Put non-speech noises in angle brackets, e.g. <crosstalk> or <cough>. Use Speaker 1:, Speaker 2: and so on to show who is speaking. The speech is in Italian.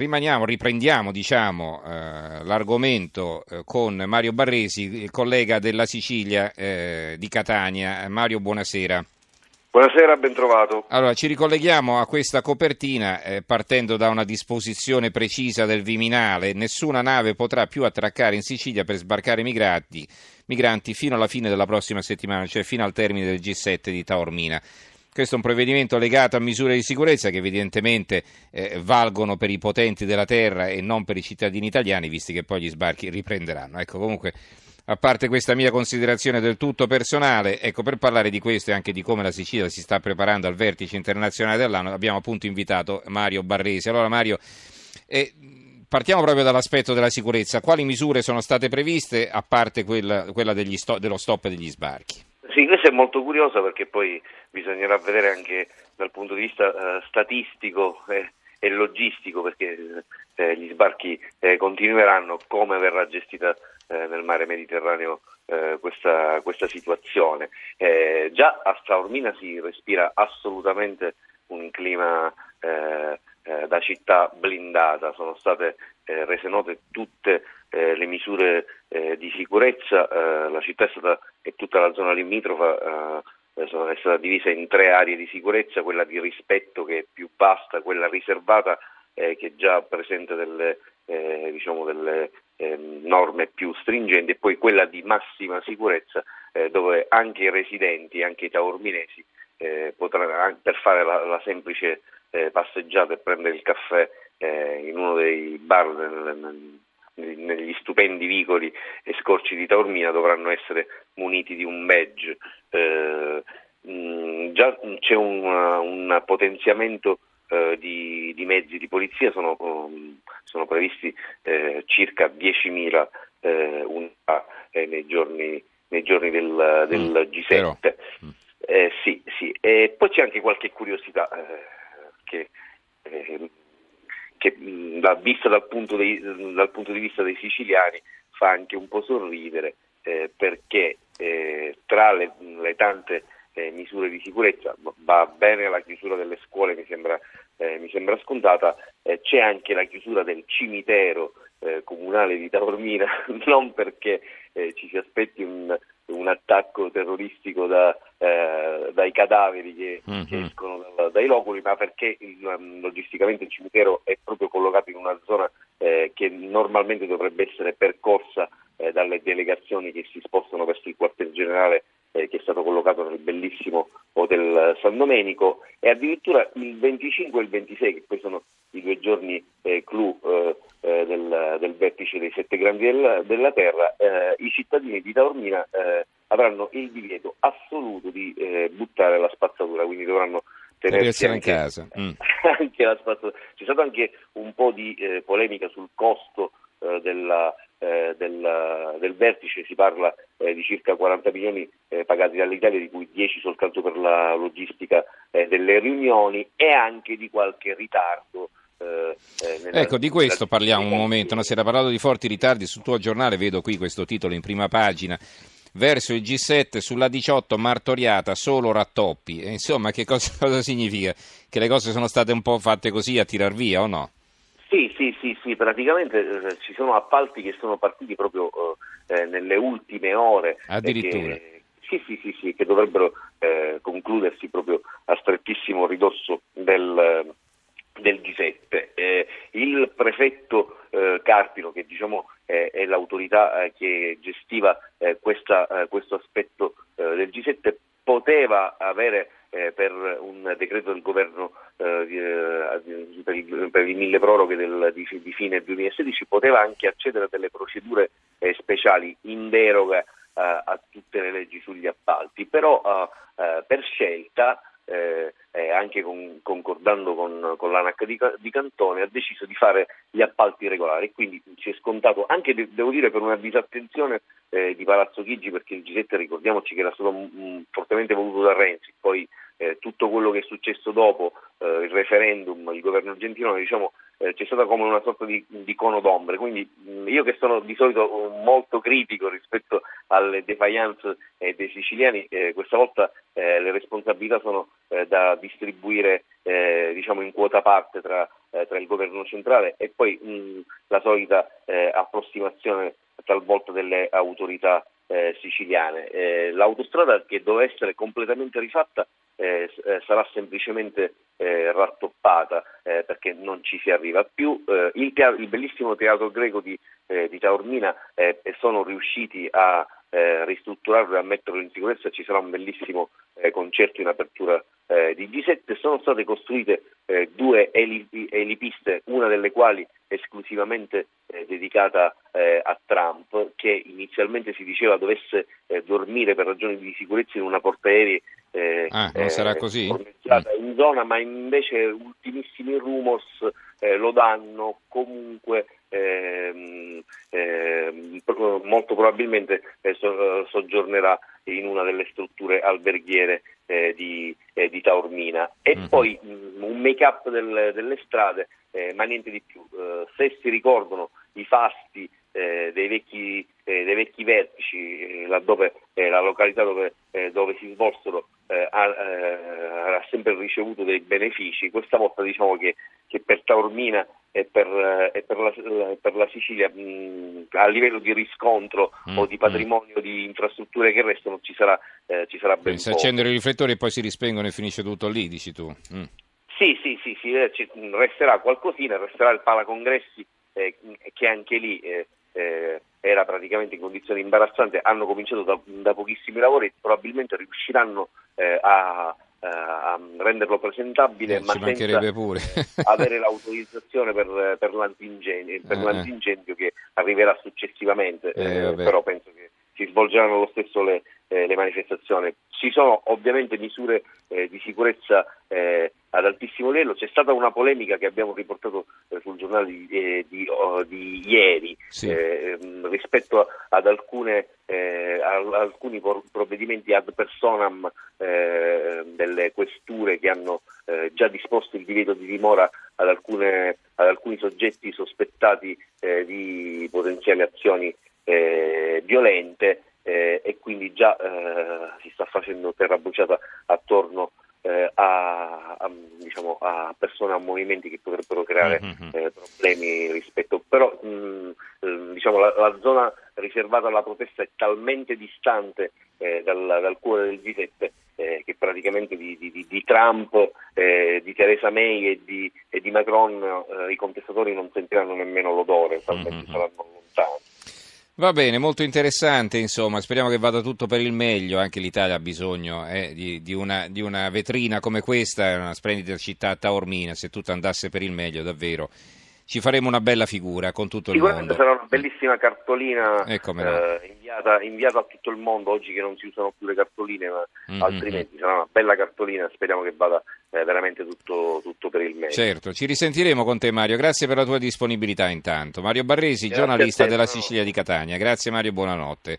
Speaker 1: Rimaniamo, riprendiamo diciamo, eh, l'argomento eh, con Mario Barresi, il collega della Sicilia eh, di Catania. Mario, buonasera.
Speaker 2: Buonasera, ben trovato.
Speaker 1: Allora, ci ricolleghiamo a questa copertina eh, partendo da una disposizione precisa del Viminale. Nessuna nave potrà più attraccare in Sicilia per sbarcare migranti, migranti fino alla fine della prossima settimana, cioè fino al termine del G7 di Taormina. Questo è un provvedimento legato a misure di sicurezza che evidentemente eh, valgono per i potenti della terra e non per i cittadini italiani, visti che poi gli sbarchi riprenderanno. Ecco, comunque, a parte questa mia considerazione del tutto personale, ecco, per parlare di questo e anche di come la Sicilia si sta preparando al vertice internazionale dell'anno, abbiamo appunto invitato Mario Barresi. Allora, Mario, eh, partiamo proprio dall'aspetto della sicurezza. Quali misure sono state previste, a parte quella, quella sto, dello stop degli sbarchi?
Speaker 2: Sì, questo è molto curioso perché poi bisognerà vedere anche dal punto di vista eh, statistico eh, e logistico perché eh, gli sbarchi eh, continueranno, come verrà gestita eh, nel mare Mediterraneo eh, questa, questa, situazione. già a Straormina si respira assolutamente un clima da città blindata, sono state rese note tutte le misure di sicurezza, la città è stata e tutta la zona limitrofa eh, è stata divisa in tre aree di sicurezza, quella di rispetto che è più vasta, quella riservata eh, che già presenta delle, eh, diciamo delle ehm, norme più stringenti e poi quella di massima sicurezza eh, dove anche i residenti, anche i taorminesi eh, potranno, per fare la, la semplice eh, passeggiata e prendere il caffè in uno dei bar nel, nel, negli stupendi vicoli e scorci di Taormina dovranno essere muniti di un badge. Eh, mh, già c'è un, un potenziamento eh, di, di, mezzi di polizia, sono, um, sono previsti eh, circa 10.000 eh, unità eh, nei giorni, nei, giorni, del, del mm, G7. Mm. Eh, sì, sì. E poi c'è anche qualche curiosità che che mh, vista dal punto, dei, dal punto, di vista dei siciliani fa anche un po' sorridere eh, perché eh, tra le, le tante eh, misure di sicurezza va bene la chiusura delle scuole, mi sembra, eh, mi sembra scontata, eh, c'è anche la chiusura del cimitero eh, comunale di Taormina, <laughs> non perché ci si aspetti un, un attacco terroristico da, dai cadaveri che, mm-hmm. che escono dai loculi, ma perché il, um, logisticamente il cimitero è proprio collocato in una zona eh, che normalmente dovrebbe essere percorsa eh, dalle delegazioni che si spostano verso il quartier generale eh, che è stato collocato nel bellissimo Hotel San Domenico. E addirittura il 25 e il 26, che poi sono i due giorni eh, clou eh, eh, del, del, vertice dei sette grandi del, della terra, i cittadini di Taormina avranno il divieto assoluto di buttare la spazzatura, quindi dovranno tenersi anche,
Speaker 1: in casa. <laughs> Mm.
Speaker 2: anche la spazzatura. C'è stata anche un po' di polemica sul costo della, eh, del, del, vertice si parla eh, di circa 40 milioni eh, pagati dall'Italia, di cui 10 soltanto per la logistica delle riunioni e anche di qualche ritardo
Speaker 1: eh, nella, ecco, di questo parliamo un momento. No? Si era parlato di forti ritardi sul tuo giornale, vedo qui questo titolo in prima pagina. Verso il G7 sulla 18 martoriata solo rattoppi. E insomma, che cosa, <laughs> cosa, significa? Che le cose sono state un po' fatte così a tirar via o no?
Speaker 2: Sì, sì, sì, sì praticamente eh, ci sono appalti che sono partiti proprio eh, nelle ultime ore.
Speaker 1: Addirittura.
Speaker 2: Che, sì, sì, sì, sì, che dovrebbero eh, concludersi proprio a strettissimo ridosso del, del G7. Eh, il prefetto eh, Carpino, che diciamo eh, è l'autorità eh, che gestiva eh, questa, eh, questo aspetto del G7, poteva avere per un decreto del governo per, il, per, il, mille proroghe del, di, di, fine 2016, poteva anche accedere a delle procedure speciali in deroga a tutte le leggi sugli appalti, però per scelta eh, eh, anche con, concordando con, con l'ANAC di, di, Cantone, ha deciso di fare gli appalti regolari. Quindi ci è scontato, anche de- devo dire per una disattenzione eh, di Palazzo Chigi, perché il G7 ricordiamoci che era stato m- fortemente voluto da Renzi, poi eh, tutto quello che è successo dopo eh, il referendum, il governo gentilone, diciamo, eh, c'è stata come una sorta di, di cono d'ombre. Quindi io che sono di solito molto critico rispetto alle defiance eh, dei siciliani, eh, questa volta eh, le responsabilità sono da distribuire diciamo in quota parte tra, tra, il governo centrale e poi mh, la solita approssimazione talvolta delle autorità eh, siciliane. Eh, l'autostrada che doveva essere completamente rifatta eh, eh sarà semplicemente eh, rattoppata eh, perché non ci si arriva più. Il, teatro, il, bellissimo teatro greco di, di Taormina sono riusciti a ristrutturarlo e a metterlo in sicurezza, ci sarà un bellissimo concerto in apertura di G7. Sono state costruite due elipiste, una delle quali esclusivamente eh, dedicata eh, a Trump, che inizialmente si diceva dovesse eh, dormire per ragioni di sicurezza in una portaerei
Speaker 1: eh, ah, non sarà così?
Speaker 2: in zona, ma invece ultimissimi rumors eh, lo danno comunque molto probabilmente eh, so, soggiornerà in una delle strutture alberghiere eh, di, eh, di, Taormina e mm-hmm. poi mm, un make up del, delle strade eh, ma niente di più se si ricordano i fasti eh, dei, vecchi, eh, dei, vecchi, vertici, eh, laddove eh, la località dove, eh, dove si svolsero ha, ha, sempre ricevuto dei benefici, questa volta diciamo che, che per Taormina e per, e per, la, per la, Sicilia mh, a livello di riscontro mm, o di mm. patrimonio mm. di infrastrutture che restano ci sarà, ci sarà ben
Speaker 1: Si accendono i riflettori e poi si rispengono e finisce tutto lì, dici tu? Mm.
Speaker 2: Sì, sì, sì, sì, resterà qualcosina, resterà il palacongressi eh, che anche lì eh, eh, era praticamente in condizioni imbarazzanti, hanno cominciato da, da pochissimi lavori e probabilmente riusciranno eh, a, a, renderlo presentabile,
Speaker 1: eh,
Speaker 2: ma
Speaker 1: senza <laughs>
Speaker 2: avere l'autorizzazione per, per, l'antincendio, per l'antincendio, che arriverà successivamente, però penso che si svolgeranno lo stesso le, eh, le manifestazioni. Ci sono ovviamente misure eh, di sicurezza eh, ad altissimo livello, c'è stata una polemica che abbiamo riportato eh, sul giornale di, eh, di, oh, di ieri sì. Eh, rispetto ad alcune, a, alcuni provvedimenti ad personam delle questure che hanno già disposto il divieto di dimora ad, alcune, ad alcuni soggetti sospettati di potenziali azioni violente eh, e quindi già eh, si sta facendo terra bruciata attorno eh, a, a, diciamo, a, persone, a movimenti che potrebbero creare mm-hmm. problemi rispetto. Però mh, mm, eh, diciamo, la, la, zona riservata alla protesta è talmente distante eh, dal, dal, cuore del G7 che praticamente di, di, di Trump, di Theresa May e di, e di Macron i contestatori non sentiranno nemmeno l'odore, talmente mm-hmm. saranno lontani.
Speaker 1: Va bene, molto interessante, insomma, speriamo che vada tutto per il meglio, anche l'Italia ha bisogno eh, di, di, una, di, una, vetrina come questa, è una splendida città taormina, se tutto andasse per il meglio davvero ci faremo una bella figura con tutto il mondo.
Speaker 2: sarà una bellissima cartolina eh, eh, inviata, inviata, a tutto il mondo, oggi che non si usano più le cartoline, ma mm-hmm. altrimenti sarà una bella cartolina, speriamo che vada eh, veramente tutto, tutto, per il meglio.
Speaker 1: Certo, ci risentiremo con te Mario, grazie per la tua disponibilità intanto. Mario Barresi, grazie giornalista te, della Sicilia di Catania, grazie Mario, buonanotte.